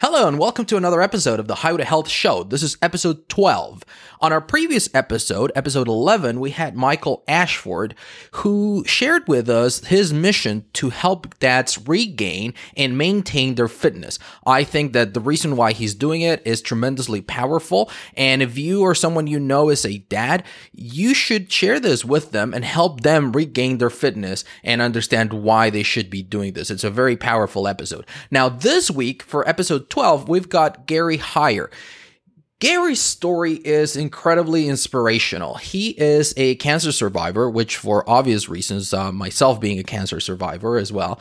Hello and welcome to another episode of the Highway to Health Show. This is episode 12. On our previous episode, episode 11, we had Michael Ashford who shared with us his mission to help dads regain and maintain their fitness. I think that the reason why he's doing it is tremendously powerful. And if you or someone you know is a dad, you should share this with them and help them regain their fitness and understand why they should be doing this. It's a very powerful episode. Now, this week for episode 12, we've got Gary Heier. Gary's story is incredibly inspirational. He is a cancer survivor, which, for obvious reasons, uh, myself being a cancer survivor as well,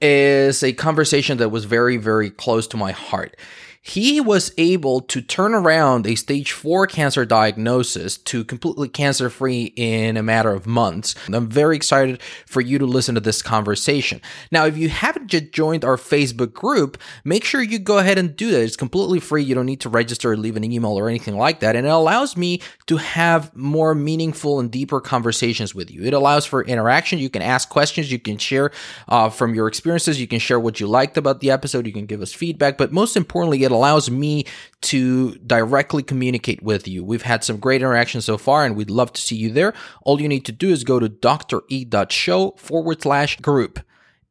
is a conversation that was very, very close to my heart he was able to turn around a stage four cancer diagnosis to completely cancer free in a matter of months. I'm very excited for you to listen to this conversation. Now, if you haven't yet joined our Facebook group, make sure you go ahead and do that. It's completely free. You don't need to register or leave an email or anything like that. And it allows me to have more meaningful and deeper conversations with you. It allows for interaction. You can ask questions. You can share uh, from your experiences. You can share what you liked about the episode. You can give us feedback. But most importantly, it allows me to directly communicate with you. We've had some great interactions so far and we'd love to see you there. All you need to do is go to dre.show forward slash group.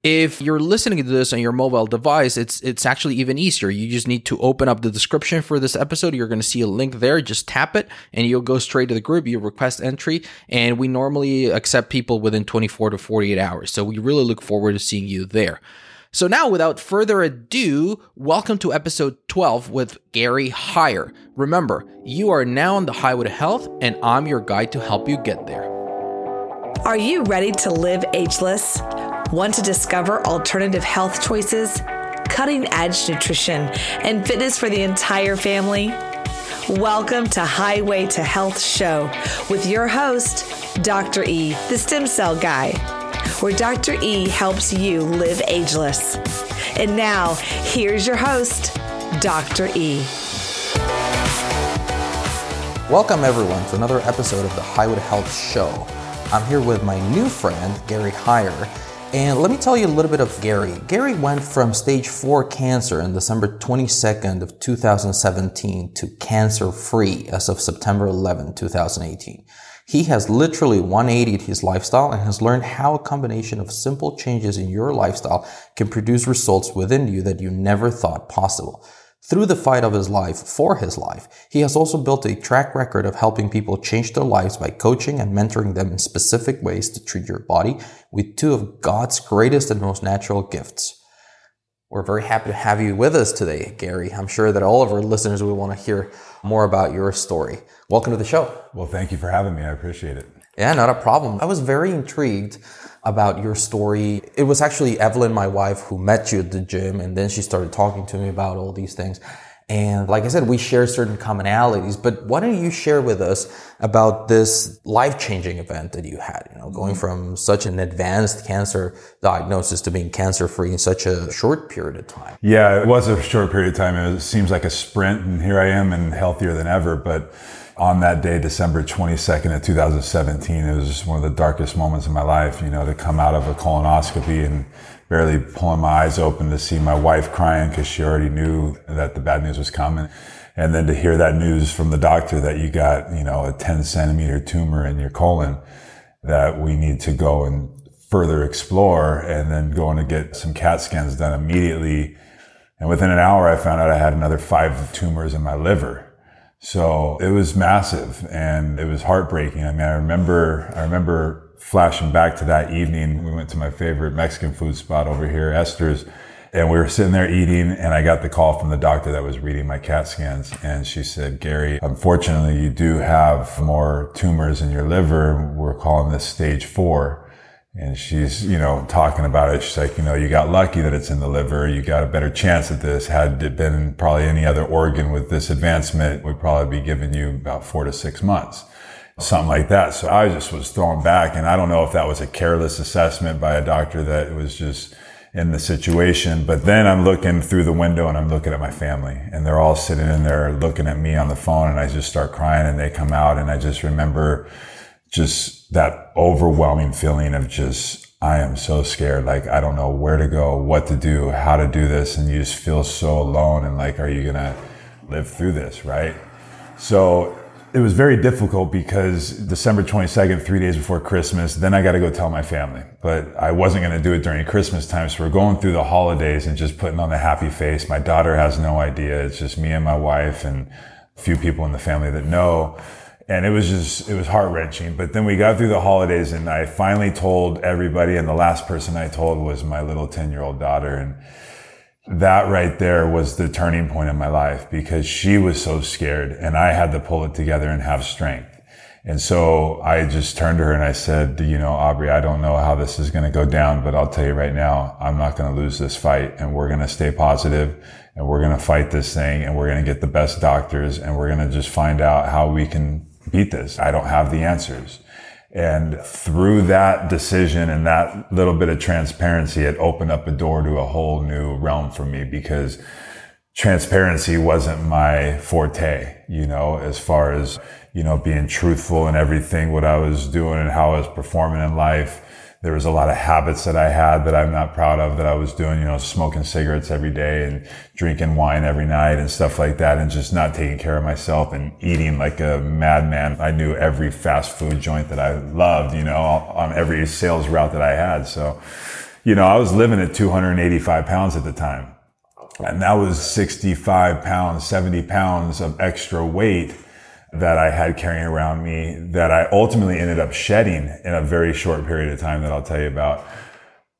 If you're listening to this on your mobile device, it's it's actually even easier. You just need to open up the description for this episode. You're going to see a link there. Just tap it and you'll go straight to the group. You request entry and we normally accept people within 24 to 48 hours. So we really look forward to seeing you there. So now, without further ado, welcome to episode 12 with Gary Heier. Remember, you are now on the highway to health, and I'm your guide to help you get there. Are you ready to live ageless? Want to discover alternative health choices, cutting edge nutrition, and fitness for the entire family? Welcome to Highway to Health Show with your host, Dr. E, the stem cell guy where Dr. E helps you live ageless. And now, here's your host, Dr. E. Welcome, everyone, to another episode of the Highway to Health Show. I'm here with my new friend, Gary Heier. And let me tell you a little bit of Gary. Gary went from stage 4 cancer on December 22nd of 2017 to cancer free as of September 11, 2018. He has literally 180'd his lifestyle and has learned how a combination of simple changes in your lifestyle can produce results within you that you never thought possible. Through the fight of his life for his life, he has also built a track record of helping people change their lives by coaching and mentoring them in specific ways to treat your body with two of God's greatest and most natural gifts. We're very happy to have you with us today, Gary. I'm sure that all of our listeners will want to hear more about your story. Welcome to the show. Well, thank you for having me. I appreciate it. Yeah, not a problem. I was very intrigued about your story. It was actually Evelyn, my wife, who met you at the gym, and then she started talking to me about all these things. And like I said, we share certain commonalities, but why don't you share with us about this life changing event that you had, you know, going mm-hmm. from such an advanced cancer diagnosis to being cancer free in such a short period of time? Yeah, it was a short period of time. It seems like a sprint and here I am and healthier than ever. But on that day, December 22nd of 2017, it was one of the darkest moments in my life, you know, to come out of a colonoscopy and barely pulling my eyes open to see my wife crying because she already knew that the bad news was coming. And then to hear that news from the doctor that you got, you know, a 10 centimeter tumor in your colon that we need to go and further explore and then going to get some CAT scans done immediately. And within an hour, I found out I had another five tumors in my liver. So it was massive and it was heartbreaking. I mean, I remember, I remember flashing back to that evening, we went to my favorite Mexican food spot over here, Esther's, and we were sitting there eating and I got the call from the doctor that was reading my CAT scans. And she said, Gary, unfortunately, you do have more tumors in your liver. We're calling this stage four. And she's, you know, talking about it. She's like, you know, you got lucky that it's in the liver. You got a better chance at this. Had it been probably any other organ with this advancement, we'd probably be giving you about four to six months something like that. So I just was thrown back. And I don't know if that was a careless assessment by a doctor that was just in the situation. But then I'm looking through the window and I'm looking at my family and they're all sitting in there looking at me on the phone and I just start crying and they come out and I just remember just that overwhelming feeling of just I am so scared. Like, I don't know where to go, what to do, how to do this. And you just feel so alone. And like, are you going to live through this? Right. So it was very difficult because December 22nd, three days before Christmas, then I got to go tell my family. But I wasn't going to do it during Christmas time. So we're going through the holidays and just putting on the happy face. My daughter has no idea. It's just me and my wife and a few people in the family that know. And it was just, it was heart wrenching. But then we got through the holidays and I finally told everybody. And the last person I told was my little 10 year old daughter. And that right there was the turning point in my life because she was so scared and I had to pull it together and have strength. And so I just turned to her and I said, you know, Aubrey, I don't know how this is going to go down, but I'll tell you right now, I'm not going to lose this fight and we're going to stay positive and we're going to fight this thing and we're going to get the best doctors and we're going to just find out how we can beat this. I don't have the answers. And through that decision and that little bit of transparency, it opened up a door to a whole new realm for me because transparency wasn't my forte, you know, as far as, you know, being truthful and everything, what I was doing and how I was performing in life there was a lot of habits that I had that I'm not proud of that I was doing, you know, smoking cigarettes every day and drinking wine every night and stuff like that and just not taking care of myself and eating like a madman. I knew every fast food joint that I loved, you know, on every sales route that I had. So, you know, I was living at 285 pounds at the time. And that was 65 pounds, 70 pounds of extra weight that I had carrying around me that I ultimately ended up shedding in a very short period of time that I'll tell you about.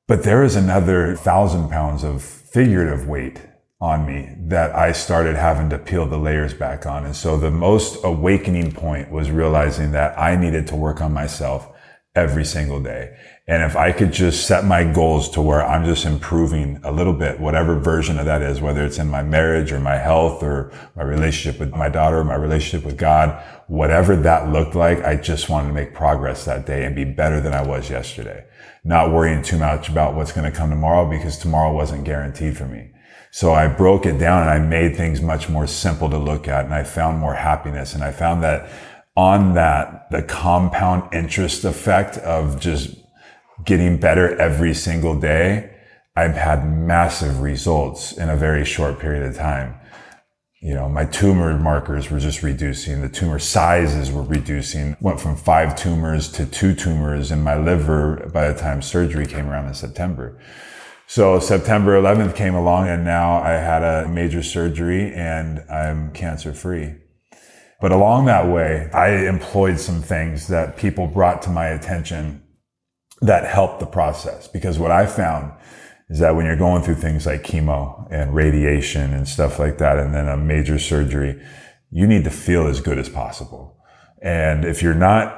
But there is another thousand pounds of figurative weight on me that I started having to peel the layers back on. And so the most awakening point was realizing that I needed to work on myself every single day. And if I could just set my goals to where I'm just improving a little bit, whatever version of that is, whether it's in my marriage or my health or my relationship with my daughter, my relationship with God, whatever that looked like, I just wanted to make progress that day and be better than I was yesterday. Not worrying too much about what's going to come tomorrow because tomorrow wasn't guaranteed for me. So I broke it down and I made things much more simple to look at and I found more happiness and I found that on that, the compound interest effect of just getting better every single day, I've had massive results in a very short period of time. You know, my tumor markers were just reducing. The tumor sizes were reducing. Went from five tumors to two tumors in my liver by the time surgery came around in September. So September 11th came along and now I had a major surgery and I'm cancer free. But along that way, I employed some things that people brought to my attention that helped the process. Because what I found is that when you're going through things like chemo and radiation and stuff like that, and then a major surgery, you need to feel as good as possible. And if you're not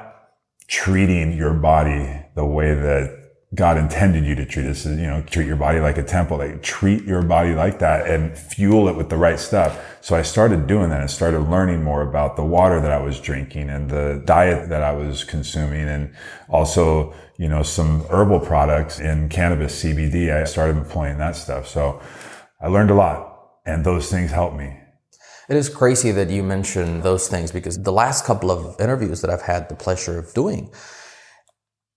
treating your body the way that God intended you to treat this, you know, treat your body like a temple, like treat your body like that and fuel it with the right stuff. So I started doing that and started learning more about the water that I was drinking and the diet that I was consuming and also, you know, some herbal products in cannabis CBD. I started employing that stuff. So I learned a lot and those things helped me. It is crazy that you mention those things because the last couple of interviews that I've had the pleasure of doing,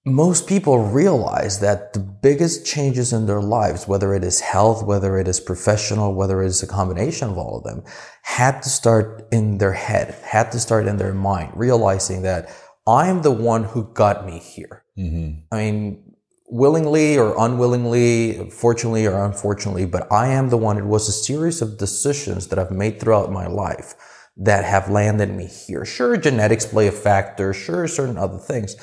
most people realize that the biggest changes in their lives, whether it is health, whether it is professional, whether it is a combination of all of them, had to start in their head, had to start in their mind, realizing that I'm the one who got me here. Mm-hmm. I mean, willingly or unwillingly, fortunately or unfortunately, but I am the one. It was a series of decisions that I've made throughout my life that have landed me here. Sure, genetics play a factor. Sure, certain other things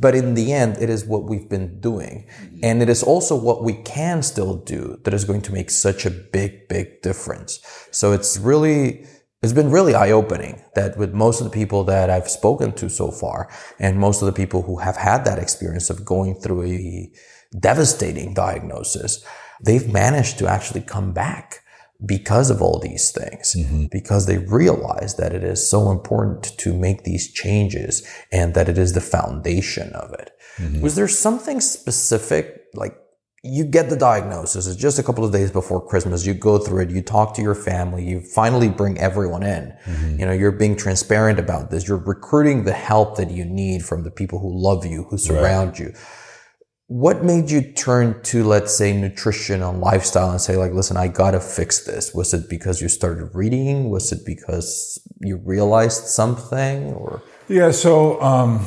but in the end, it is what we've been doing. Mm-hmm. And it is also what we can still do that is going to make such a big, big difference. So it's really, it's been really eye opening that with most of the people that I've spoken to so far and most of the people who have had that experience of going through a devastating diagnosis, they've managed to actually come back because of all these things, mm-hmm. because they realize that it is so important to make these changes and that it is the foundation of it. Mm-hmm. Was there something specific, like you get the diagnosis, it's just a couple of days before Christmas, you go through it, you talk to your family, you finally bring everyone in. Mm-hmm. You know, you're being transparent about this, you're recruiting the help that you need from the people who love you, who surround right. you. What made you turn to let's say nutrition and lifestyle and say like listen i gotta fix this. Was it because you started reading? Was it because you realized something or? Yeah so um,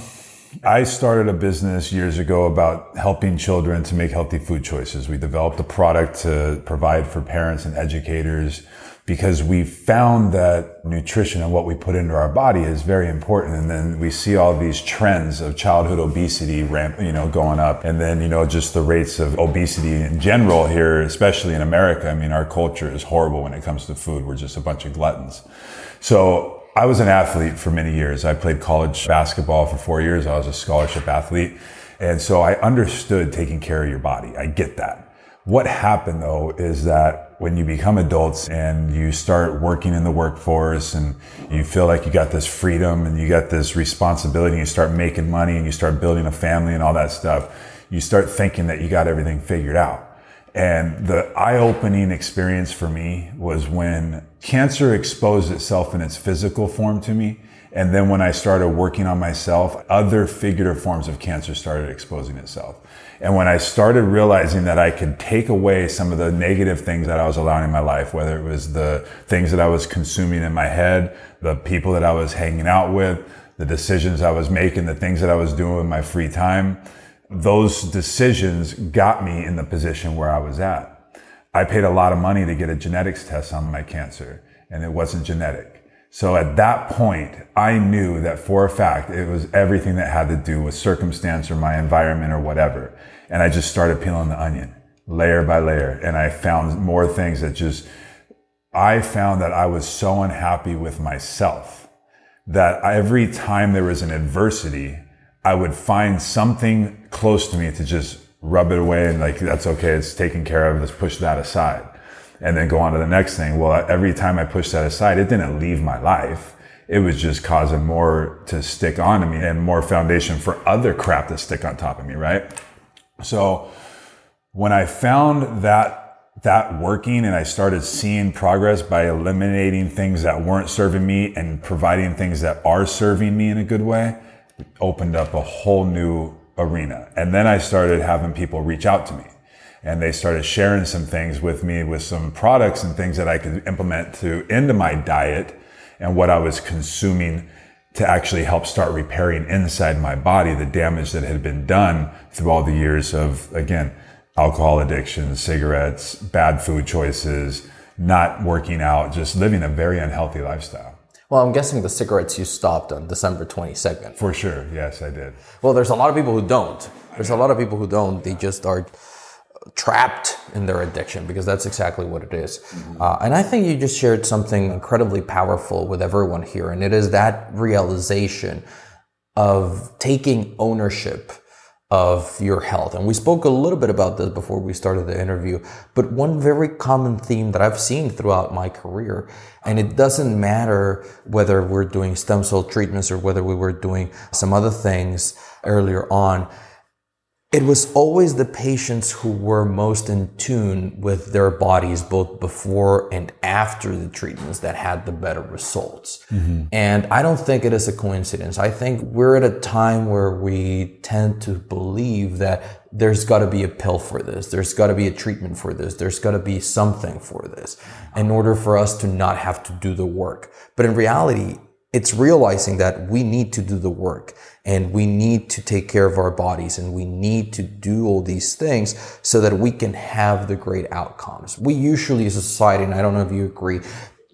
i started a business years ago about helping children to make healthy food choices we developed a product to provide for parents and educators because we found that nutrition and what we put into our body is very important. And then we see all these trends of childhood obesity ramp, you know, going up. And then, you know, just the rates of obesity in general here, especially in America. I mean, our culture is horrible when it comes to food. We're just a bunch of gluttons. So I was an athlete for many years. I played college basketball for four years. I was a scholarship athlete. And so I understood taking care of your body. I get that. What happened though is that when you become adults and you start working in the workforce and you feel like you got this freedom and you got this responsibility, and you start making money and you start building a family and all that stuff, you start thinking that you got everything figured out. And the eye opening experience for me was when cancer exposed itself in its physical form to me. And then when I started working on myself, other figurative forms of cancer started exposing itself. And when I started realizing that I could take away some of the negative things that I was allowing in my life, whether it was the things that I was consuming in my head, the people that I was hanging out with, the decisions I was making, the things that I was doing with my free time, those decisions got me in the position where I was at. I paid a lot of money to get a genetics test on my cancer and it wasn't genetic. So at that point, I knew that for a fact it was everything that had to do with circumstance or my environment or whatever. And I just started peeling the onion layer by layer. And I found more things that just, I found that I was so unhappy with myself that every time there was an adversity, I would find something close to me to just rub it away and like, that's okay. It's taken care of. Let's push that aside and then go on to the next thing. Well, every time I pushed that aside, it didn't leave my life. It was just causing more to stick onto me and more foundation for other crap to stick on top of me, right? So when I found that that working and I started seeing progress by eliminating things that weren't serving me and providing things that are serving me in a good way, opened up a whole new arena. And then I started having people reach out to me and they started sharing some things with me with some products and things that I could implement to into my diet and what I was consuming to actually help start repairing inside my body the damage that had been done through all the years of, again, alcohol addiction, cigarettes, bad food choices, not working out, just living a very unhealthy lifestyle. Well, I'm guessing the cigarettes you stopped on December 22nd. For sure. Yes, I did. Well, there's a lot of people who don't. There's a lot of people who don't. They just are trapped in their addiction because that's exactly what it is. Mm-hmm. Uh, and I think you just shared something incredibly powerful with everyone here, and it is that realization of taking ownership of your health. And we spoke a little bit about this before we started the interview, but one very common theme that I've seen throughout my career, and it doesn't matter whether we're doing stem cell treatments or whether we were doing some other things earlier on, it was always the patients who were most in tune with their bodies both before and after the treatments that had the better results. Mm-hmm. And I don't think it is a coincidence. I think we're at a time where we tend to believe that there's got to be a pill for this. There's got to be a treatment for this. There's got to be something for this in order for us to not have to do the work. But in reality, it's realizing that we need to do the work and we need to take care of our bodies and we need to do all these things so that we can have the great outcomes. We usually as a society, and I don't know if you agree,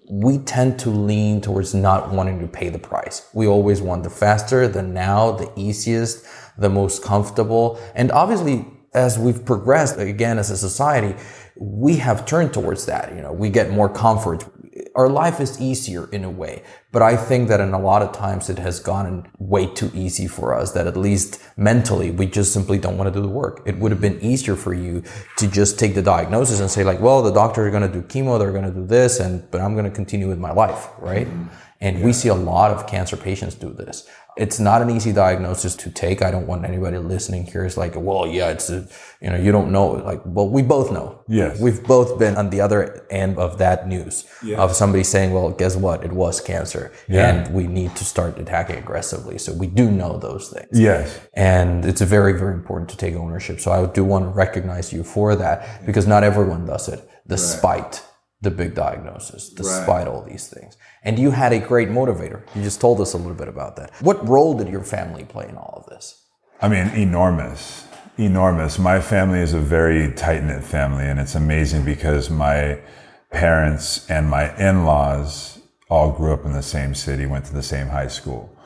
we tend to lean towards not wanting to pay the price. We always want the faster, the now, the easiest, the most comfortable. And obviously, as we've progressed again as a society, we have turned towards that. You know, we get more comfort our life is easier in a way. But I think that in a lot of times it has gone way too easy for us that at least mentally we just simply don't want to do the work. It would have been easier for you to just take the diagnosis and say like, well, the doctor are going to do chemo, they're going to do this, and but I'm going to continue with my life, right? Mm-hmm. And we see a lot of cancer patients do this. It's not an easy diagnosis to take. I don't want anybody listening here is like, well, yeah, it's, a, you know, you don't know. Like, well, we both know. Yes. We've both been on the other end of that news of somebody saying, well, guess what? It was cancer. Yeah. And we need to start attacking aggressively. So we do know those things. Yes. And it's very, very important to take ownership. So I do want to recognize you for that because not everyone does it, despite the big diagnosis, despite all these things. And you had a great motivator. You just told us a little bit about that. What role did your family play in all of this? I mean, enormous, enormous. My family is a very tight knit family, and it's amazing because my parents and my in laws all grew up in the same city, went to the same high school.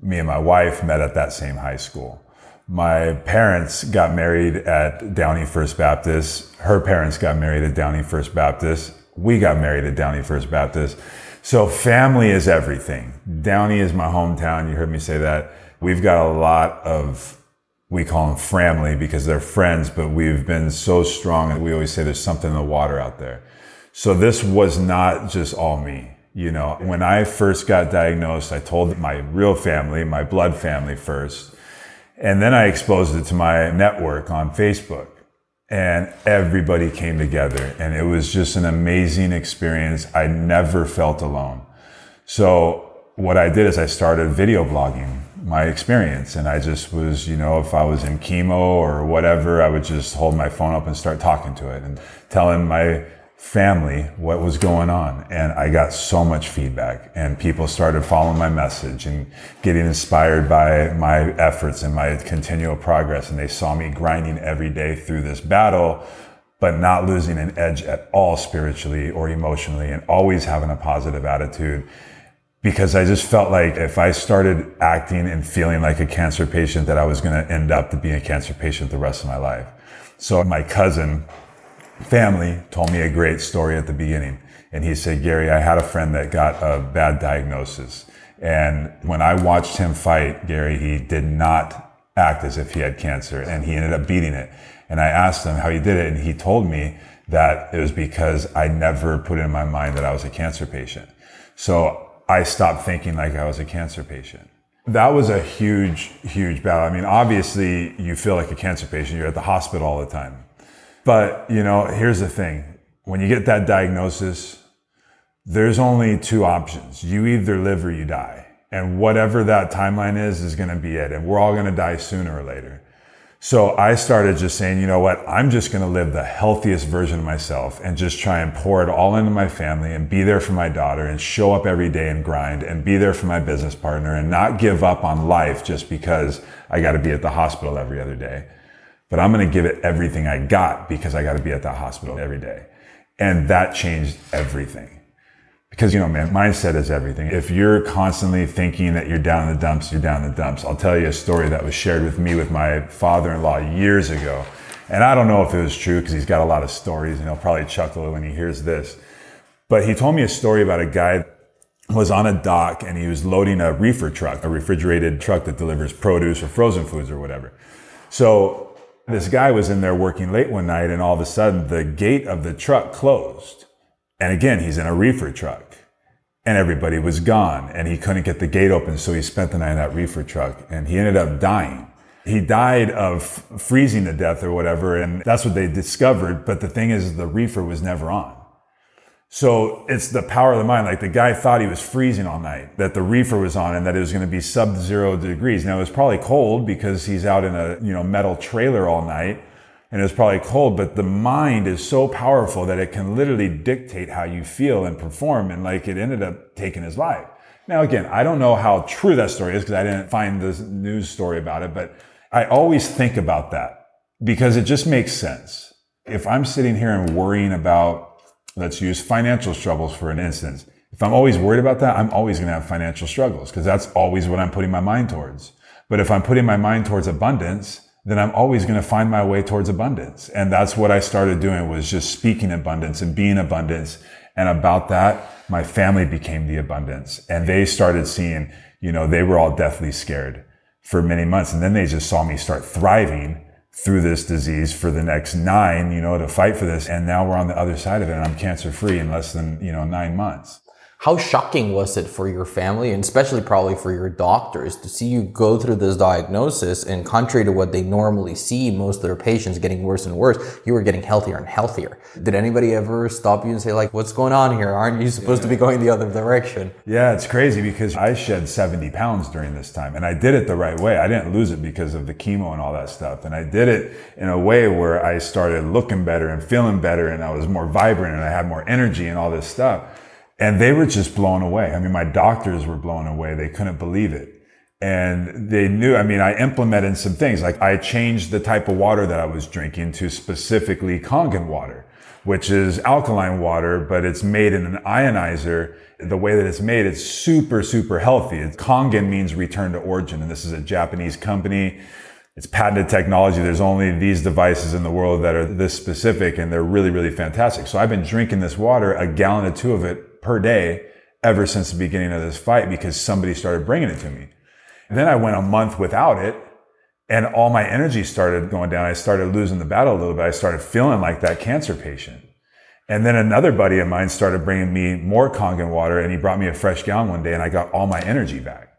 Me and my wife met at that same high school. My parents got married at Downey First Baptist. Her parents got married at Downey First Baptist. We got married at Downey First Baptist. So family is everything. Downey is my hometown. You heard me say that. We've got a lot of, we call them family because they're friends, but we've been so strong and we always say there's something in the water out there. So this was not just all me. You know, when I first got diagnosed, I told my real family, my blood family first. And then I exposed it to my network on Facebook and everybody came together and it was just an amazing experience. I never felt alone. So what I did is I started video blogging my experience and I just was, you know, if I was in chemo or whatever, I would just hold my phone up and start talking to it and telling my family what was going on. And I got so much feedback and people started following my message and getting inspired by my efforts and my continual progress. And they saw me grinding every day through this battle, but not losing an edge at all spiritually or emotionally and always having a positive attitude. Because I just felt like if I started acting and feeling like a cancer patient, that I was going to end up to being a cancer patient the rest of my life. So my cousin, family told me a great story at the beginning. And he said, Gary, I had a friend that got a bad diagnosis. And when I watched him fight, Gary, he did not act as if he had cancer and he ended up beating it. And I asked him how he did it. And he told me that it was because I never put in my mind that I was a cancer patient. So I stopped thinking like I was a cancer patient. That was a huge, huge battle. I mean, obviously you feel like a cancer patient. You're at the hospital all the time. But, you know, here's the thing. When you get that diagnosis, there's only two options. You either live or you die. And whatever that timeline is, is going to be it. And we're all going to die sooner or later. So I started just saying, you know what? I'm just going to live the healthiest version of myself and just try and pour it all into my family and be there for my daughter and show up every day and grind and be there for my business partner and not give up on life just because I got to be at the hospital every other day but I'm going to give it everything I got because I got to be at that hospital every day. And that changed everything. Because, you know, man, mindset is everything. If you're constantly thinking that you're down in the dumps, you're down in the dumps. I'll tell you a story that was shared with me with my father-in-law years ago. And I don't know if it was true because he's got a lot of stories and he'll probably chuckle when he hears this. But he told me a story about a guy who was on a dock and he was loading a reefer truck, a refrigerated truck that delivers produce or frozen foods or whatever. So this guy was in there working late one night and all of a sudden the gate of the truck closed. And again, he's in a reefer truck and everybody was gone and he couldn't get the gate open. So he spent the night in that reefer truck and he ended up dying. He died of freezing to death or whatever. And that's what they discovered. But the thing is, the reefer was never on. So it's the power of the mind. Like the guy thought he was freezing all night, that the reefer was on and that it was going to be sub zero degrees. Now it was probably cold because he's out in a, you know, metal trailer all night and it was probably cold, but the mind is so powerful that it can literally dictate how you feel and perform. And like it ended up taking his life. Now, again, I don't know how true that story is because I didn't find the news story about it, but I always think about that because it just makes sense. If I'm sitting here and worrying about Let's use financial struggles for an instance. If I'm always worried about that, I'm always going to have financial struggles because that's always what I'm putting my mind towards. But if I'm putting my mind towards abundance, then I'm always going to find my way towards abundance. And that's what I started doing was just speaking abundance and being abundance. And about that, my family became the abundance and they started seeing, you know, they were all deathly scared for many months. And then they just saw me start thriving through this disease for the next nine, you know, to fight for this. And now we're on the other side of it and I'm cancer free in less than, you know, nine months. How shocking was it for your family and especially probably for your doctors to see you go through this diagnosis and contrary to what they normally see most of their patients getting worse and worse, you were getting healthier and healthier. Did anybody ever stop you and say like, what's going on here? Aren't you supposed yeah. to be going the other direction? Yeah, it's crazy because I shed 70 pounds during this time and I did it the right way. I didn't lose it because of the chemo and all that stuff. And I did it in a way where I started looking better and feeling better and I was more vibrant and I had more energy and all this stuff. And they were just blown away. I mean, my doctors were blown away. They couldn't believe it. And they knew, I mean, I implemented some things like I changed the type of water that I was drinking to specifically Kangen water, which is alkaline water, but it's made in an ionizer. The way that it's made, it's super, super healthy. It's, Kangen means return to origin. And this is a Japanese company. It's patented technology. There's only these devices in the world that are this specific and they're really, really fantastic. So I've been drinking this water, a gallon or two of it per day ever since the beginning of this fight because somebody started bringing it to me. And then I went a month without it and all my energy started going down. I started losing the battle a little bit. I started feeling like that cancer patient. And then another buddy of mine started bringing me more Kangen water and he brought me a fresh gallon one day and I got all my energy back.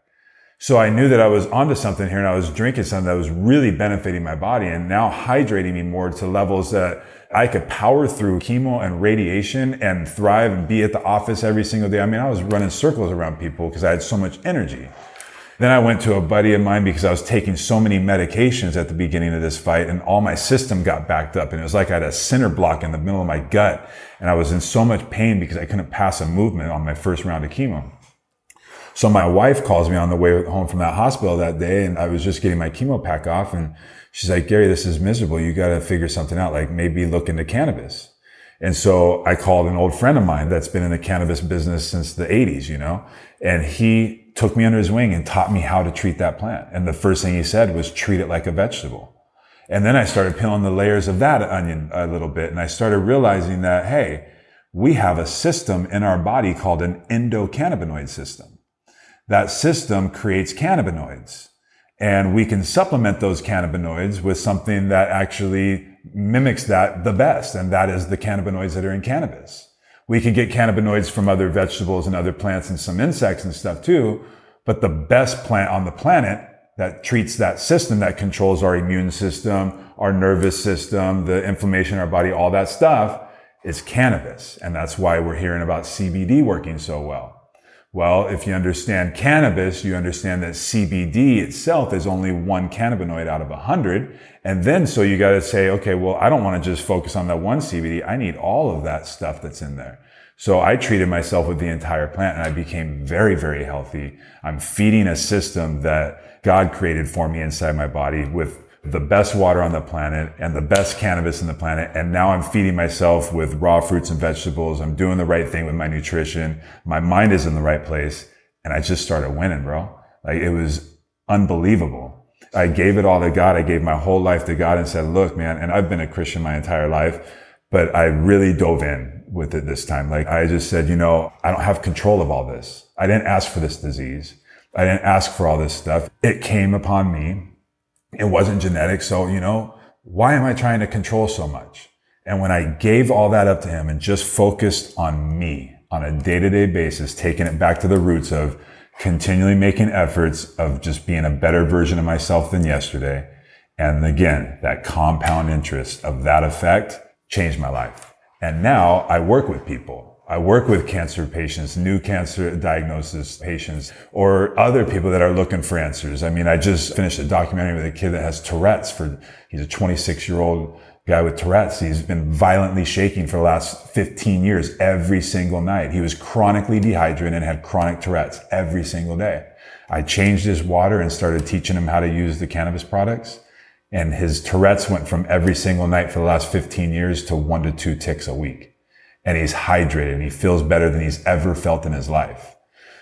So I knew that I was onto something here and I was drinking something that was really benefiting my body and now hydrating me more to levels that I could power through chemo and radiation and thrive and be at the office every single day. I mean, I was running circles around people because I had so much energy. Then I went to a buddy of mine because I was taking so many medications at the beginning of this fight and all my system got backed up and it was like I had a center block in the middle of my gut and I was in so much pain because I couldn't pass a movement on my first round of chemo. So my wife calls me on the way home from that hospital that day and I was just getting my chemo pack off and she's like, Gary, this is miserable. You got to figure something out. Like maybe look into cannabis. And so I called an old friend of mine that's been in the cannabis business since the 80s, you know, and he took me under his wing and taught me how to treat that plant. And the first thing he said was treat it like a vegetable. And then I started peeling the layers of that onion a little bit. And I started realizing that, hey, we have a system in our body called an endocannabinoid system. That system creates cannabinoids. And we can supplement those cannabinoids with something that actually mimics that the best. And that is the cannabinoids that are in cannabis. We can get cannabinoids from other vegetables and other plants and some insects and stuff too. But the best plant on the planet that treats that system that controls our immune system, our nervous system, the inflammation in our body, all that stuff is cannabis. And that's why we're hearing about CBD working so well. Well, if you understand cannabis, you understand that CBD itself is only one cannabinoid out of a hundred. And then so you got to say, okay, well, I don't want to just focus on that one CBD. I need all of that stuff that's in there. So I treated myself with the entire plant and I became very, very healthy. I'm feeding a system that God created for me inside my body with the best water on the planet and the best cannabis in the planet. And now I'm feeding myself with raw fruits and vegetables. I'm doing the right thing with my nutrition. My mind is in the right place. And I just started winning, bro. Like it was unbelievable. I gave it all to God. I gave my whole life to God and said, look, man, and I've been a Christian my entire life, but I really dove in with it this time. Like I just said, you know, I don't have control of all this. I didn't ask for this disease. I didn't ask for all this stuff. It came upon me it wasn't genetic. So, you know, why am I trying to control so much? And when I gave all that up to him and just focused on me on a day to day basis, taking it back to the roots of continually making efforts of just being a better version of myself than yesterday. And again, that compound interest of that effect changed my life. And now I work with people I work with cancer patients, new cancer diagnosis patients, or other people that are looking for answers. I mean, I just finished a documentary with a kid that has Tourette's for, he's a 26 year old guy with Tourette's. He's been violently shaking for the last 15 years every single night. He was chronically dehydrated and had chronic Tourette's every single day. I changed his water and started teaching him how to use the cannabis products. And his Tourette's went from every single night for the last 15 years to one to two ticks a week and he's hydrated and he feels better than he's ever felt in his life.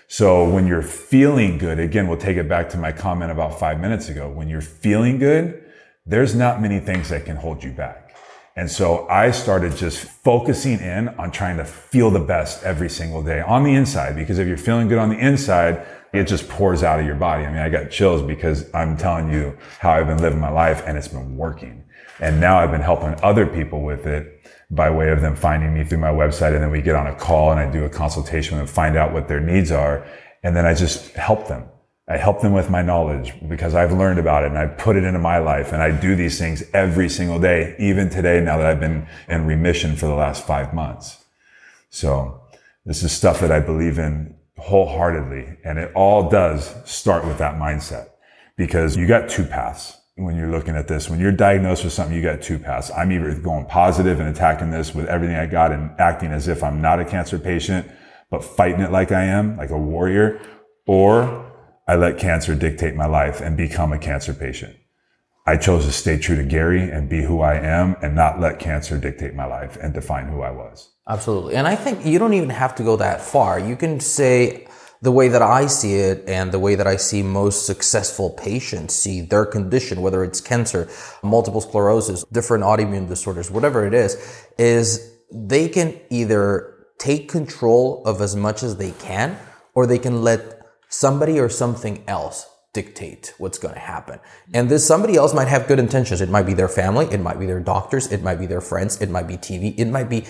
So when you're feeling good, again, we'll take it back to my comment about five minutes ago. When you're feeling good, there's not many things that can hold you back. And so I started just focusing in on trying to feel the best every single day on the inside, because if you're feeling good on the inside, it just pours out of your body. I mean, I got chills because I'm telling you how I've been living my life and it's been working. And now I've been helping other people with it by way of them finding me through my website. And then we get on a call and I do a consultation and find out what their needs are. And then I just help them. I help them with my knowledge because I've learned about it and I put it into my life and I do these things every single day, even today, now that I've been in remission for the last five months. So this is stuff that I believe in wholeheartedly. And it all does start with that mindset because you got two paths when you're looking at this. When you're diagnosed with something, you got two paths. I'm either going positive and attacking this with everything I got and acting as if I'm not a cancer patient, but fighting it like I am, like a warrior, or I let cancer dictate my life and become a cancer patient. I chose to stay true to Gary and be who I am and not let cancer dictate my life and define who I was. Absolutely. And I think you don't even have to go that far. You can say the way that I see it and the way that I see most successful patients see their condition, whether it's cancer, multiple sclerosis, different autoimmune disorders, whatever it is, is they can either take control of as much as they can or they can let somebody or something else dictate what's going to happen. And this somebody else might have good intentions. It might be their family. It might be their doctors. It might be their friends. It might be TV. It might be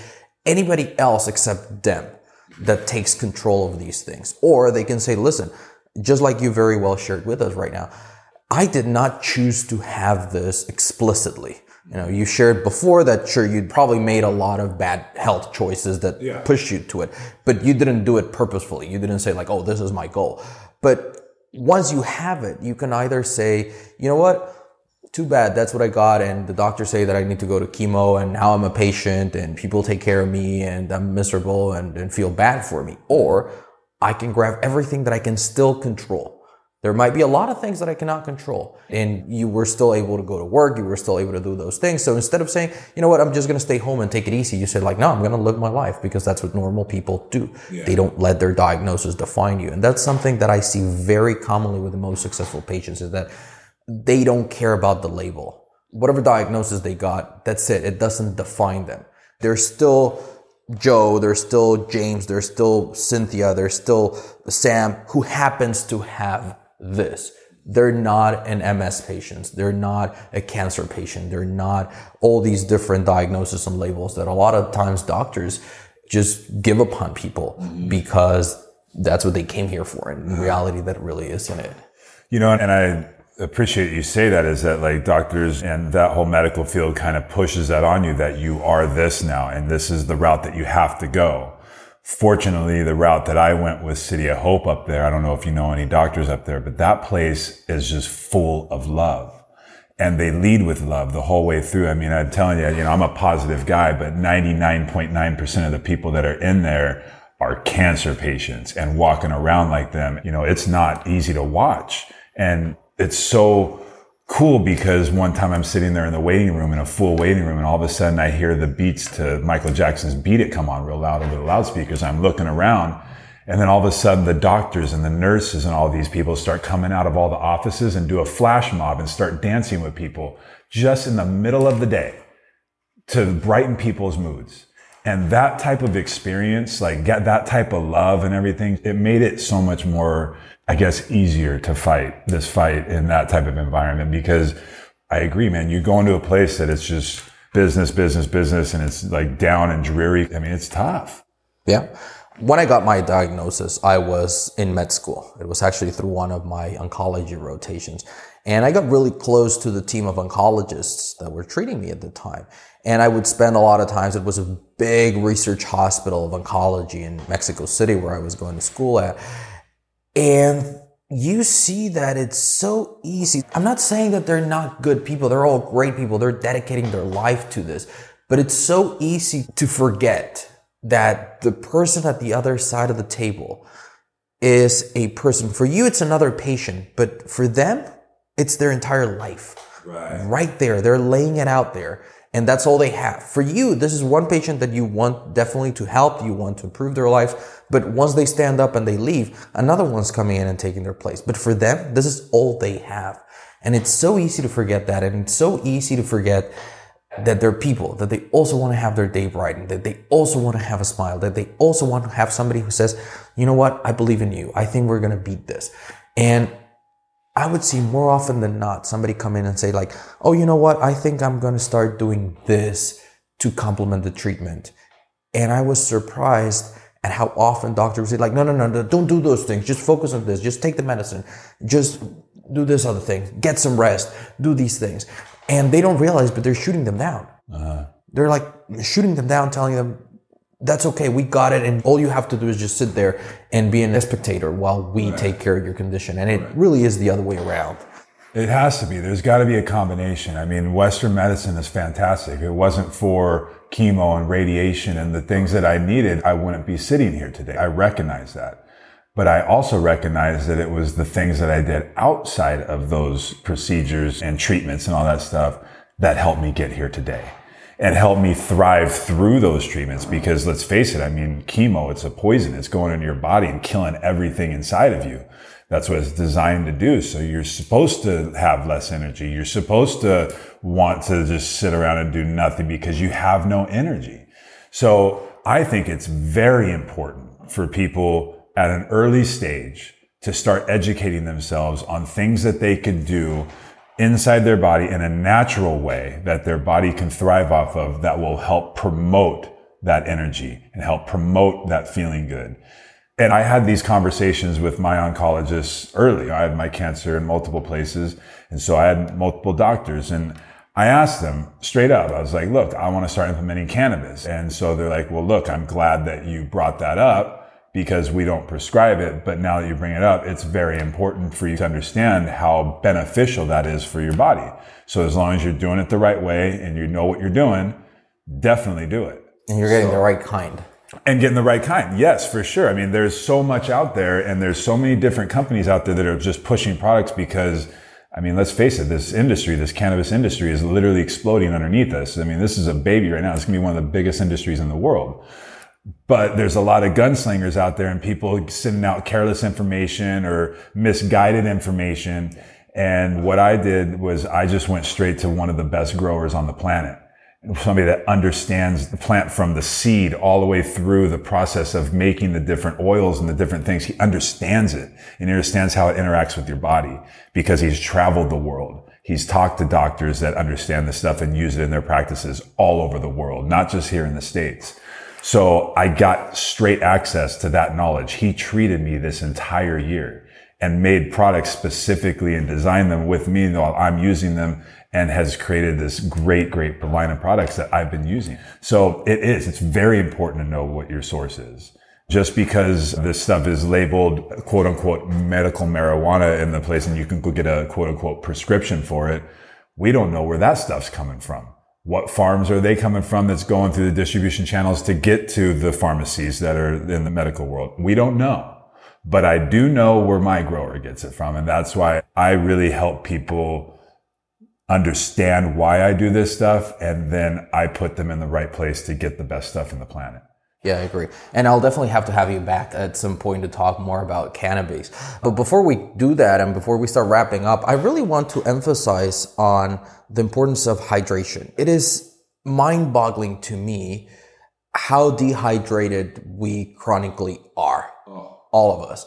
anybody else except them that takes control of these things. Or they can say, listen, just like you very well shared with us right now, I did not choose to have this explicitly. You know, you shared before that sure you'd probably made a lot of bad health choices that yeah. pushed you to it, but you didn't do it purposefully. You didn't say like, "Oh, this is my goal." But once you have it, you can either say, "You know what? Too bad. That's what I got." And the doctors say that I need to go to chemo, and now I'm a patient, and people take care of me, and I'm miserable and, and feel bad for me. Or I can grab everything that I can still control there might be a lot of things that I cannot control. And you were still able to go to work. You were still able to do those things. So instead of saying, you know what, I'm just going to stay home and take it easy, you said like, no, I'm going to live my life because that's what normal people do. Yeah. They don't let their diagnosis define you. And that's something that I see very commonly with the most successful patients is that they don't care about the label. Whatever diagnosis they got, that's it. It doesn't define them. They're still Joe, there's still James, there's still Cynthia, there's still Sam who happens to have this. They're not an MS patient. They're not a cancer patient. They're not all these different diagnoses and labels that a lot of times doctors just give upon people mm-hmm. because that's what they came here for. And in reality, that really isn't it. You know, and I appreciate you say that is that like doctors and that whole medical field kind of pushes that on you that you are this now and this is the route that you have to go fortunately, the route that I went was City of Hope up there. I don't know if you know any doctors up there, but that place is just full of love. And they lead with love the whole way through. I mean, I'm telling you, you know, I'm a positive guy, but 99.9% of the people that are in there are cancer patients and walking around like them. You know, it's not easy to watch. And it's so cool because one time I'm sitting there in the waiting room in a full waiting room and all of a sudden I hear the beats to Michael Jackson's Beat It come on real loud over the loudspeakers. I'm looking around and then all of a sudden the doctors and the nurses and all these people start coming out of all the offices and do a flash mob and start dancing with people just in the middle of the day to brighten people's moods. And that type of experience, like get that type of love and everything, it made it so much more I guess, easier to fight this fight in that type of environment because I agree, man. You go into a place that it's just business, business, business, and it's like down and dreary. I mean, it's tough. Yeah. When I got my diagnosis, I was in med school. It was actually through one of my oncology rotations. And I got really close to the team of oncologists that were treating me at the time. And I would spend a lot of times, it was a big research hospital of oncology in Mexico City where I was going to school at. And you see that it's so easy. I'm not saying that they're not good people. They're all great people. They're dedicating their life to this. But it's so easy to forget that the person at the other side of the table is a person. For you, it's another patient, but for them, it's their entire life. Right. Right there. They're laying it out there and that's all they have. For you, this is one patient that you want definitely to help, you want to improve their life, but once they stand up and they leave, another one's coming in and taking their place. But for them, this is all they have. And it's so easy to forget that, and it's so easy to forget that they're people, that they also want to have their day brightened, that they also want to have a smile, that they also want to have somebody who says, you know what, I believe in you. I think we're going to beat this. And I would see more often than not somebody come in and say like, "Oh, you know what? I think I'm going to start doing this to complement the treatment. And I was surprised at how often doctors would say, like, no, no, no, no, don't do those things. Just focus on this. Just take the medicine. Just do this other thing. Get some rest. Do these things. And they don't realize, but they're shooting them down. Uh-huh. They're like shooting them down, telling them, that's okay. We got it. And all you have to do is just sit there and be an spectator while we right. take care of your condition. And it right. really is the other way around. It has to be. There's got to be a combination. I mean, Western medicine is fantastic. If it wasn't for chemo and radiation and the things that I needed, I wouldn't be sitting here today. I recognize that. But I also recognize that it was the things that I did outside of those procedures and treatments and all that stuff that helped me get here today and help me thrive through those treatments. Because let's face it, I mean, chemo, it's a poison. It's going into your body and killing everything inside of you. That's what it's designed to do. So you're supposed to have less energy. You're supposed to want to just sit around and do nothing because you have no energy. So I think it's very important for people at an early stage to start educating themselves on things that they can do inside their body in a natural way that their body can thrive off of that will help promote that energy and help promote that feeling good. And I had these conversations with my oncologists early. I had my cancer in multiple places. And so I had multiple doctors and I asked them straight up. I was like, look, I want to start implementing cannabis. And so they're like, well, look, I'm glad that you brought that up because we don't prescribe it. But now that you bring it up, it's very important for you to understand how beneficial that is for your body. So as long as you're doing it the right way and you know what you're doing, definitely do it. And you're getting so, the right kind. And getting the right kind. Yes, for sure. I mean, there's so much out there and there's so many different companies out there that are just pushing products because I mean, let's face it, this industry, this cannabis industry is literally exploding underneath us. I mean, this is a baby right now. It's going to be one of the biggest industries in the world but there's a lot of gunslingers out there and people sending out careless information or misguided information. And what I did was I just went straight to one of the best growers on the planet. Somebody that understands the plant from the seed all the way through the process of making the different oils and the different things. He understands it and he understands how it interacts with your body because he's traveled the world. He's talked to doctors that understand this stuff and use it in their practices all over the world, not just here in the States. So I got straight access to that knowledge. He treated me this entire year and made products specifically and designed them with me while I'm using them and has created this great, great line of products that I've been using. So it is, it's very important to know what your source is. Just because this stuff is labeled quote unquote medical marijuana in the place and you can go get a quote unquote prescription for it, we don't know where that stuff's coming from what farms are they coming from that's going through the distribution channels to get to the pharmacies that are in the medical world? We don't know. But I do know where my grower gets it from. And that's why I really help people understand why I do this stuff. And then I put them in the right place to get the best stuff in the planet. Yeah, I agree. And I'll definitely have to have you back at some point to talk more about cannabis. But before we do that and before we start wrapping up, I really want to emphasize on the importance of hydration. It is mind boggling to me how dehydrated we chronically are, oh. all of us.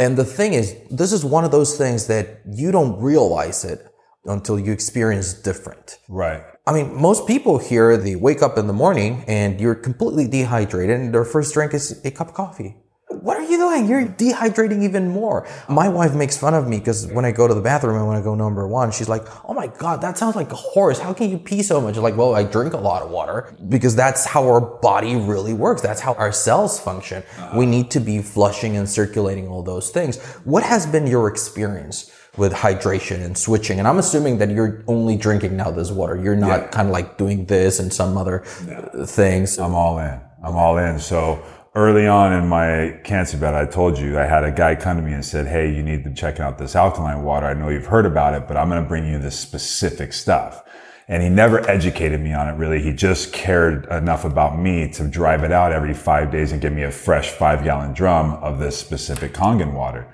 And the thing is, this is one of those things that you don't realize it until you experience different. Right. I mean, most people here, they wake up in the morning and you're completely dehydrated and their first drink is a cup of coffee. What are you doing? You're dehydrating even more. My wife makes fun of me because when I go to the bathroom and when I go number one, she's like, Oh my God, that sounds like a horse. How can you pee so much? I'm like, well, I drink a lot of water because that's how our body really works. That's how our cells function. We need to be flushing and circulating all those things. What has been your experience? With hydration and switching. And I'm assuming that you're only drinking now this water. You're not yeah. kind of like doing this and some other no. things. I'm all in. I'm all in. So early on in my cancer bed, I told you I had a guy come to me and said, Hey, you need to check out this alkaline water. I know you've heard about it, but I'm going to bring you this specific stuff. And he never educated me on it really. He just cared enough about me to drive it out every five days and give me a fresh five gallon drum of this specific Kangen water.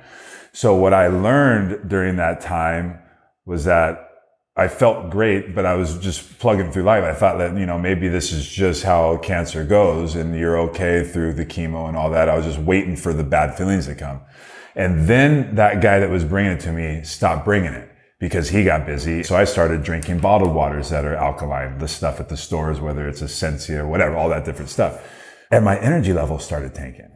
So what I learned during that time was that I felt great, but I was just plugging through life. I thought that, you know, maybe this is just how cancer goes and you're okay through the chemo and all that. I was just waiting for the bad feelings to come. And then that guy that was bringing it to me stopped bringing it because he got busy. So I started drinking bottled waters that are alkaline, the stuff at the stores, whether it's Essentia whatever, all that different stuff. And my energy level started tanking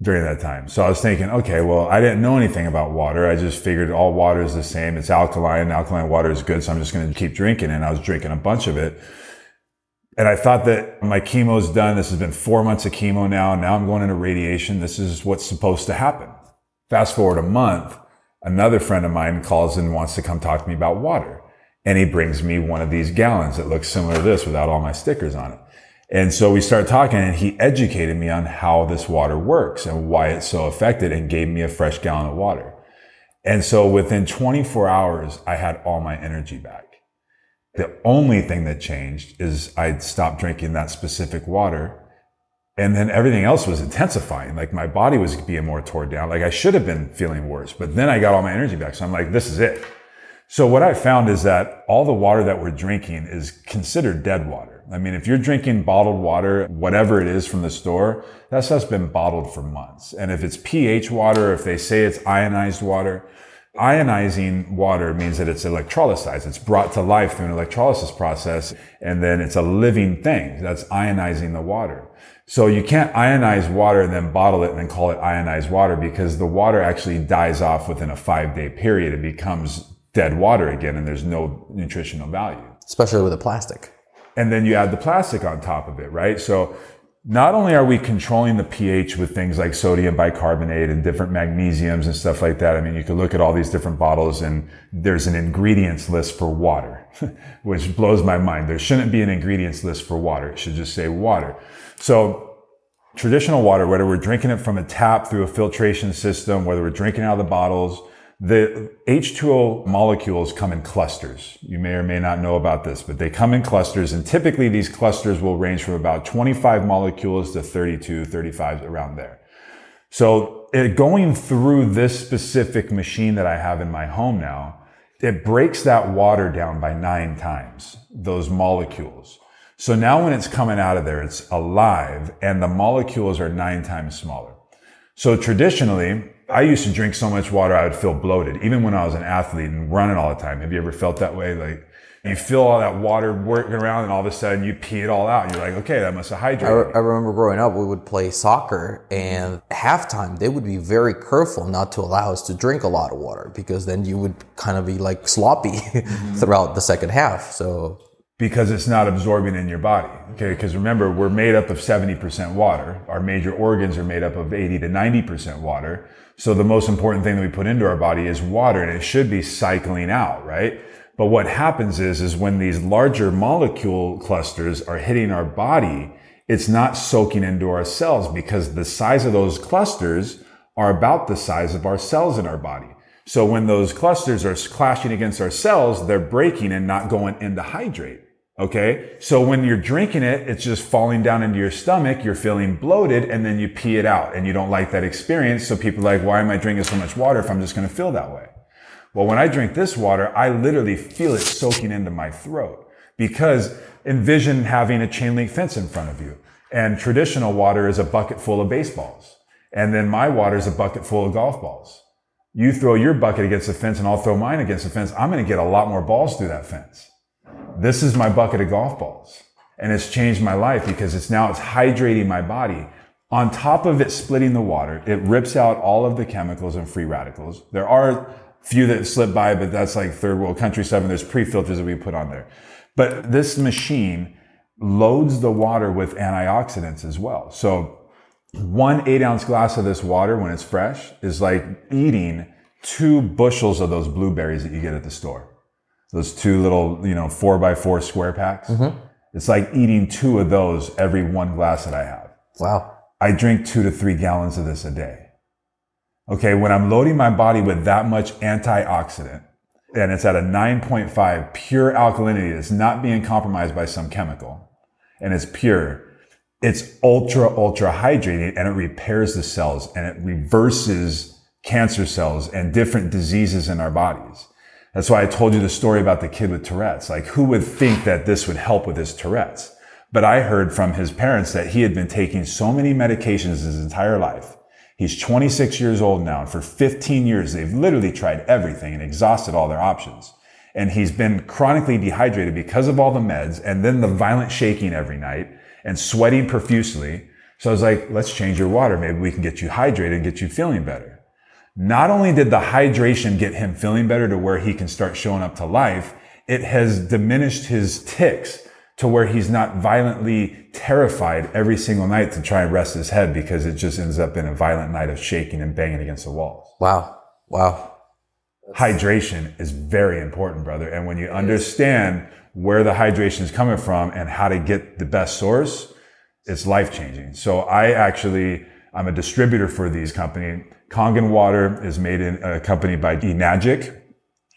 during that time. So I was thinking, okay, well, I didn't know anything about water. I just figured all water is the same. It's alkaline. Alkaline water is good. So I'm just going to keep drinking. And I was drinking a bunch of it. And I thought that my chemo's done. This has been four months of chemo now. Now I'm going into radiation. This is what's supposed to happen. Fast forward a month, another friend of mine calls and wants to come talk to me about water. And he brings me one of these gallons that looks similar to this without all my stickers on it. And so we started talking and he educated me on how this water works and why it's so effective and gave me a fresh gallon of water. And so within 24 hours, I had all my energy back. The only thing that changed is I'd stopped drinking that specific water. And then everything else was intensifying. Like my body was being more torn down. Like I should have been feeling worse, but then I got all my energy back. So I'm like, this is it. So what I found is that all the water that we're drinking is considered dead water. I mean, if you're drinking bottled water, whatever it is from the store, that stuff's been bottled for months. And if it's pH water, if they say it's ionized water, ionizing water means that it's electrolyzed. It's brought to life through an electrolysis process. And then it's a living thing that's ionizing the water. So you can't ionize water and then bottle it and then call it ionized water because the water actually dies off within a five day period. It becomes dead water again and there's no nutritional value. Especially with the plastic and then you add the plastic on top of it, right? So not only are we controlling the pH with things like sodium bicarbonate and different magnesiums and stuff like that. I mean, you can look at all these different bottles and there's an ingredients list for water, which blows my mind. There shouldn't be an ingredients list for water. It should just say water. So traditional water, whether we're drinking it from a tap through a filtration system, whether we're drinking out of the bottles, the H2O molecules come in clusters. You may or may not know about this, but they come in clusters and typically these clusters will range from about 25 molecules to 32, 35 around there. So it, going through this specific machine that I have in my home now, it breaks that water down by nine times, those molecules. So now when it's coming out of there, it's alive and the molecules are nine times smaller. So traditionally, I used to drink so much water I would feel bloated, even when I was an athlete and running all the time. Have you ever felt that way? Like you feel all that water working around, and all of a sudden you pee it all out. And you're like, okay, that must have hydrated. I, re- I remember growing up, we would play soccer, and halftime they would be very careful not to allow us to drink a lot of water because then you would kind of be like sloppy mm-hmm. throughout the second half. So because it's not absorbing in your body. Okay. Because remember, we're made up of 70% water. Our major organs are made up of 80 to 90% water. So the most important thing that we put into our body is water and it should be cycling out, right? But what happens is, is when these larger molecule clusters are hitting our body, it's not soaking into our cells because the size of those clusters are about the size of our cells in our body. So when those clusters are clashing against our cells, they're breaking and not going into hydrate. Okay. So when you're drinking it, it's just falling down into your stomach. You're feeling bloated and then you pee it out and you don't like that experience. So people are like, why am I drinking so much water if I'm just going to feel that way? Well, when I drink this water, I literally feel it soaking into my throat because envision having a chain link fence in front of you and traditional water is a bucket full of baseballs. And then my water is a bucket full of golf balls. You throw your bucket against the fence and I'll throw mine against the fence. I'm going to get a lot more balls through that fence this is my bucket of golf balls. And it's changed my life because it's now, it's hydrating my body. On top of it splitting the water, it rips out all of the chemicals and free radicals. There are few that slip by, but that's like third world country stuff. And there's pre-filters that we put on there. But this machine loads the water with antioxidants as well. So one eight ounce glass of this water when it's fresh is like eating two bushels of those blueberries that you get at the store those two little, you know, four by four square packs. Mm-hmm. It's like eating two of those every one glass that I have. Wow. I drink two to three gallons of this a day. Okay. When I'm loading my body with that much antioxidant and it's at a 9.5 pure alkalinity, it's not being compromised by some chemical and it's pure. It's ultra, ultra hydrating and it repairs the cells and it reverses cancer cells and different diseases in our bodies. That's why I told you the story about the kid with Tourette's. Like, who would think that this would help with his Tourette's? But I heard from his parents that he had been taking so many medications his entire life. He's 26 years old now, and for 15 years, they've literally tried everything and exhausted all their options. And he's been chronically dehydrated because of all the meds and then the violent shaking every night and sweating profusely. So I was like, let's change your water. Maybe we can get you hydrated and get you feeling better. Not only did the hydration get him feeling better to where he can start showing up to life, it has diminished his tics to where he's not violently terrified every single night to try and rest his head because it just ends up in a violent night of shaking and banging against the walls. Wow. Wow. Hydration is very important, brother. And when you understand where the hydration is coming from and how to get the best source, it's life changing. So I actually, I'm a distributor for these company. Kangen Water is made in a company by Enagic.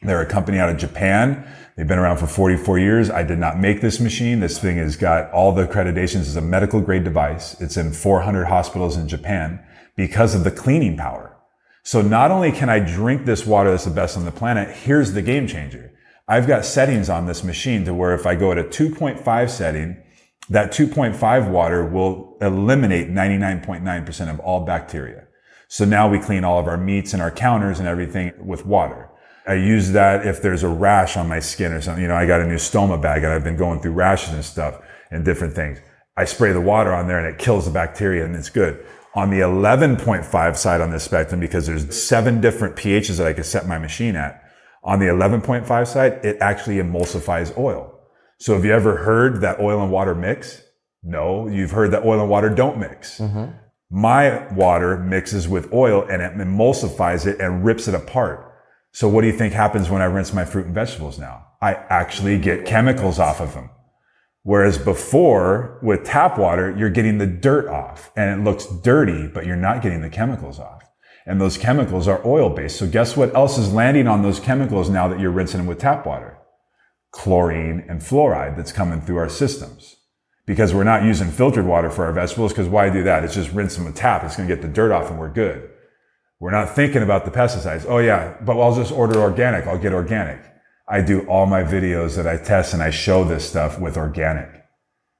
They're a company out of Japan. They've been around for 44 years. I did not make this machine. This thing has got all the accreditations as a medical grade device. It's in 400 hospitals in Japan because of the cleaning power. So not only can I drink this water that's the best on the planet, here's the game changer. I've got settings on this machine to where if I go at a 2.5 setting, that 2.5 water will eliminate 99.9% of all bacteria. So now we clean all of our meats and our counters and everything with water. I use that if there's a rash on my skin or something. You know, I got a new stoma bag and I've been going through rashes and stuff and different things. I spray the water on there and it kills the bacteria and it's good. On the 11.5 side on this spectrum, because there's seven different pHs that I could set my machine at. On the 11.5 side, it actually emulsifies oil. So have you ever heard that oil and water mix? No, you've heard that oil and water don't mix. Mm-hmm. My water mixes with oil and it emulsifies it and rips it apart. So what do you think happens when I rinse my fruit and vegetables now? I actually get chemicals off of them. Whereas before with tap water, you're getting the dirt off and it looks dirty, but you're not getting the chemicals off. And those chemicals are oil based. So guess what else is landing on those chemicals now that you're rinsing them with tap water? Chlorine and fluoride that's coming through our systems. Because we're not using filtered water for our vegetables, because why do that? It's just rinse them with tap. It's going to get the dirt off and we're good. We're not thinking about the pesticides. Oh yeah, but I'll just order organic. I'll get organic. I do all my videos that I test and I show this stuff with organic.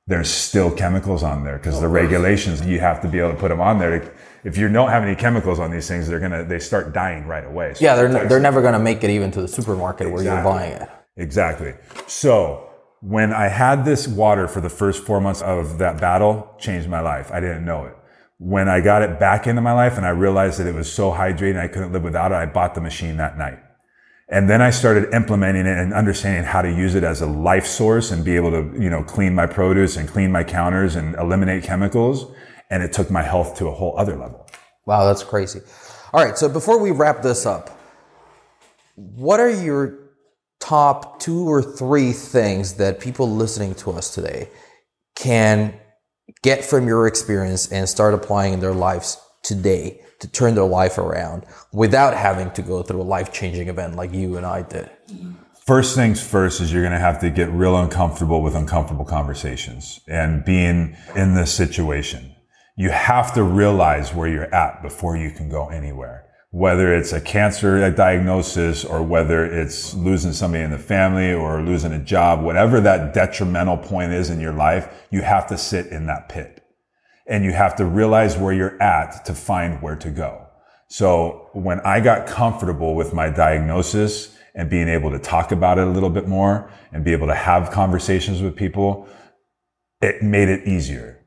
There's still chemicals on there because the regulations, you have to be able to put them on there. If you don't have any chemicals on these things, they're gonna, they start dying right away. So yeah, they're, they're never gonna make it even to the supermarket exactly. where you're buying it. Exactly. So when I had this water for the first four months of that battle, changed my life. I didn't know it when I got it back into my life and I realized that it was so hydrating I couldn't live without it, I bought the machine that night. And then I started implementing it and understanding how to use it as a life source and be able to, you know, clean my produce and clean my counters and eliminate chemicals. And it took my health to a whole other level. Wow, that's crazy. All right. So before we wrap this up, what are your top two or three things that people listening to us today can get from your experience and start applying in their lives today to turn their life around without having to go through a life changing event like you and I did? First things first is you're going to have to get real uncomfortable with uncomfortable conversations and being in this situation. You have to realize where you're at before you can go anywhere whether it's a cancer diagnosis or whether it's losing somebody in the family or losing a job, whatever that detrimental point is in your life, you have to sit in that pit and you have to realize where you're at to find where to go. So when I got comfortable with my diagnosis and being able to talk about it a little bit more and be able to have conversations with people, it made it easier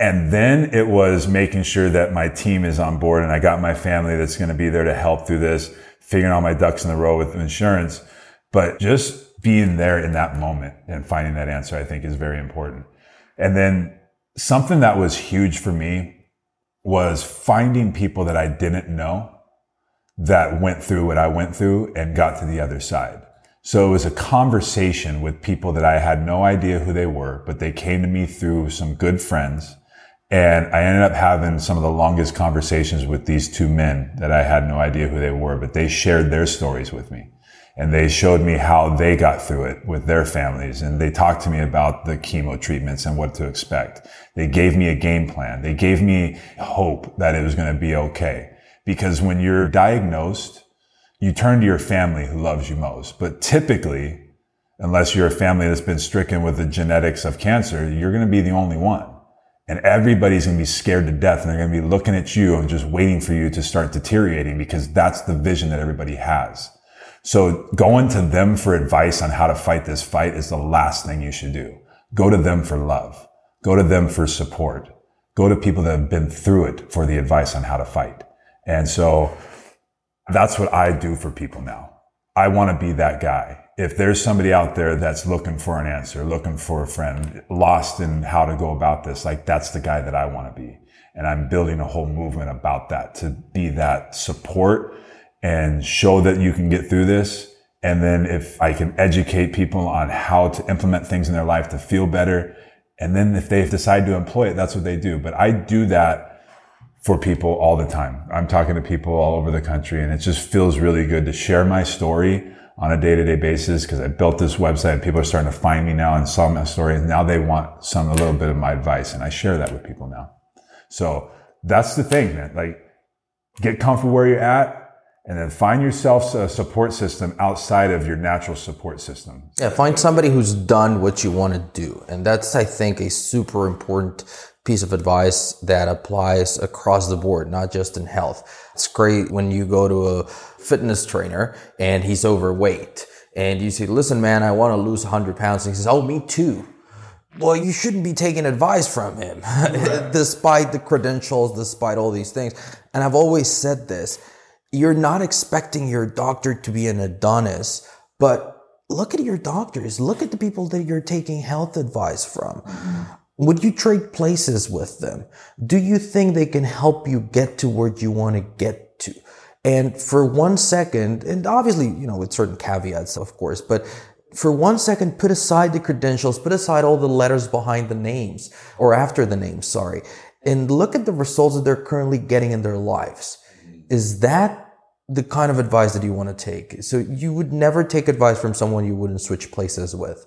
and then it was making sure that my team is on board and I got my family that's going to be there to help through this, figuring all my ducks in the row with insurance. But just being there in that moment and finding that answer, I think is very important. And then something that was huge for me was finding people that I didn't know that went through what I went through and got to the other side. So it was a conversation with people that I had no idea who they were, but they came to me through some good friends and I ended up having some of the longest conversations with these two men that I had no idea who they were, but they shared their stories with me. And they showed me how they got through it with their families. And they talked to me about the chemo treatments and what to expect. They gave me a game plan. They gave me hope that it was going to be okay. Because when you're diagnosed, you turn to your family who loves you most. But typically, unless you're a family that's been stricken with the genetics of cancer, you're going to be the only one and everybody's going to be scared to death and they're going to be looking at you and just waiting for you to start deteriorating because that's the vision that everybody has. So going to them for advice on how to fight this fight is the last thing you should do. Go to them for love. Go to them for support. Go to people that have been through it for the advice on how to fight. And so that's what I do for people now. I want to be that guy. If there's somebody out there that's looking for an answer, looking for a friend, lost in how to go about this, like that's the guy that I want to be. And I'm building a whole movement about that to be that support and show that you can get through this. And then if I can educate people on how to implement things in their life to feel better. And then if they decide to employ it, that's what they do. But I do that for people all the time. I'm talking to people all over the country and it just feels really good to share my story on a day to day basis because I built this website. People are starting to find me now and saw my story. And now they want some, a little bit of my advice. And I share that with people now. So that's the thing, man. Like get comfortable where you're at and then find yourself a support system outside of your natural support system. Yeah, find somebody who's done what you want to do. And that's, I think, a super important piece of advice that applies across the board, not just in health. It's great when you go to a fitness trainer and he's overweight and you say, listen, man, I want to lose 100 pounds. And he says, oh, me too. Well, you shouldn't be taking advice from him, despite the credentials, despite all these things. And I've always said this you're not expecting your doctor to be an Adonis, but look at your doctors. Look at the people that you're taking health advice from. Mm-hmm. Would you trade places with them? Do you think they can help you get to where you want to get? And for one second, and obviously, you know, with certain caveats, of course, but for one second, put aside the credentials, put aside all the letters behind the names or after the names, sorry, and look at the results that they're currently getting in their lives. Is that the kind of advice that you want to take? So you would never take advice from someone you wouldn't switch places with.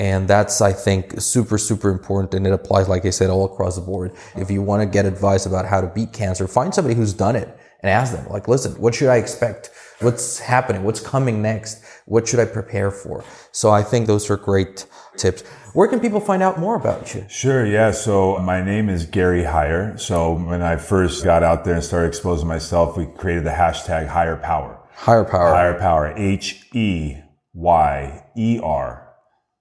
And that's, I think, super, super important. And it applies, like I said, all across the board. If you want to get advice about how to beat cancer, find somebody who's done it and ask them, like, listen, what should I expect? What's happening? What's coming next? What should I prepare for? So I think those are great tips. Where can people find out more about you? Sure, yeah. So my name is Gary Heyer. So when I first got out there and started exposing myself, we created the hashtag Heyer Power. Heyer Power. Heyer Power. H E Y E R.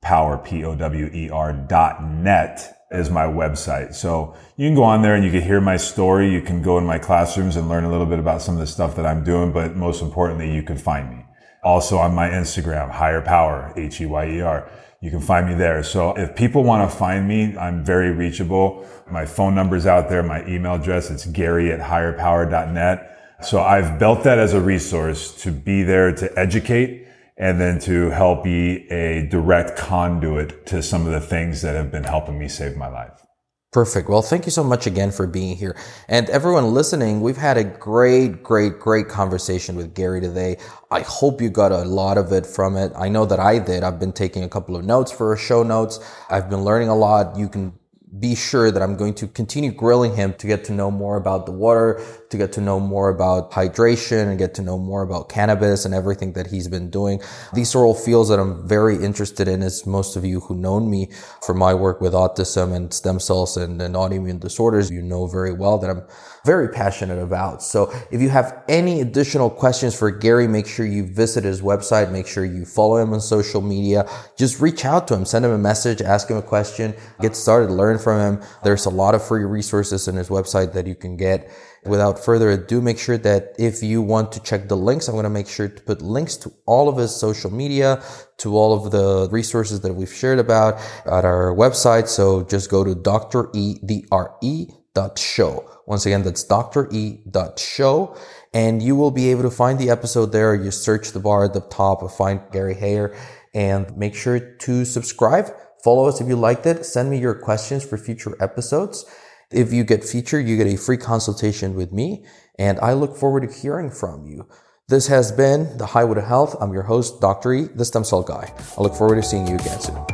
Power P O W E R dot net is my website. So you can go on there and you can hear my story. You can go in my classrooms and learn a little bit about some of the stuff that I'm doing. But most importantly, you can find me. Also on my Instagram, Heyer Power, H E Y E R you can find me there. So if people want to find me, I'm very reachable. My phone number's out there, my email address, it's gary at heyerpower.net. So I've built that as a resource to be there to educate and then to help be a direct conduit to some of the things that have been helping me save my life. Perfect. Well, thank you so much again for being here. And everyone listening, we've had a great, great, great conversation with Gary today. I hope you got a lot of it from it. I know that I did. I've been taking a couple of notes for show notes. I've been learning a lot. You can be sure that I'm going to continue grilling him to get to know more about the water, to get to know more about hydration and get to know more about cannabis and everything that he's been doing. These are all fields that I'm very interested in as most of you who know me for my work with autism and stem cells and, and autoimmune disorders, you know very well that I'm very passionate about. So if you have any additional questions for Gary, make sure you visit his website. Make sure you follow him on social media. Just reach out to him, send him a message, ask him a question, get started, learn from him. There's a lot of free resources in his website that you can get. Without further ado, make sure that if you want to check the links, I'm going to make sure to put links to all of his social media, to all of the resources that we've shared about at our website. So just go to Dr. E, D R E dot show. Once again, that's Dr. E dot show. And you will be able to find the episode there. You search the bar at the top, find Gary Heyer and make sure to subscribe Follow us if you liked it. Send me your questions for future episodes. If you get featured, you get a free consultation with me, and I look forward to hearing from you. This has been The Highway to Health. I'm your host, Dr. E, the stem cell guy. I look forward to seeing you again soon.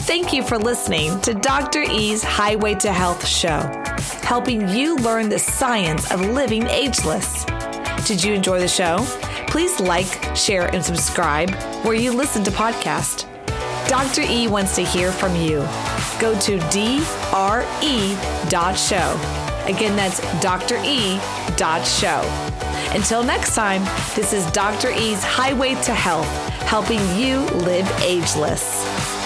Thank you for listening to Dr. E's Highway to Health show, helping you learn the science of living ageless. Did you enjoy the show? Please like, share, and subscribe where you listen to podcasts. Dr. E wants to hear from you. Go to dre.show. Again, that's dre.show. Until next time, this is Dr. E's Highway to Health, helping you live ageless.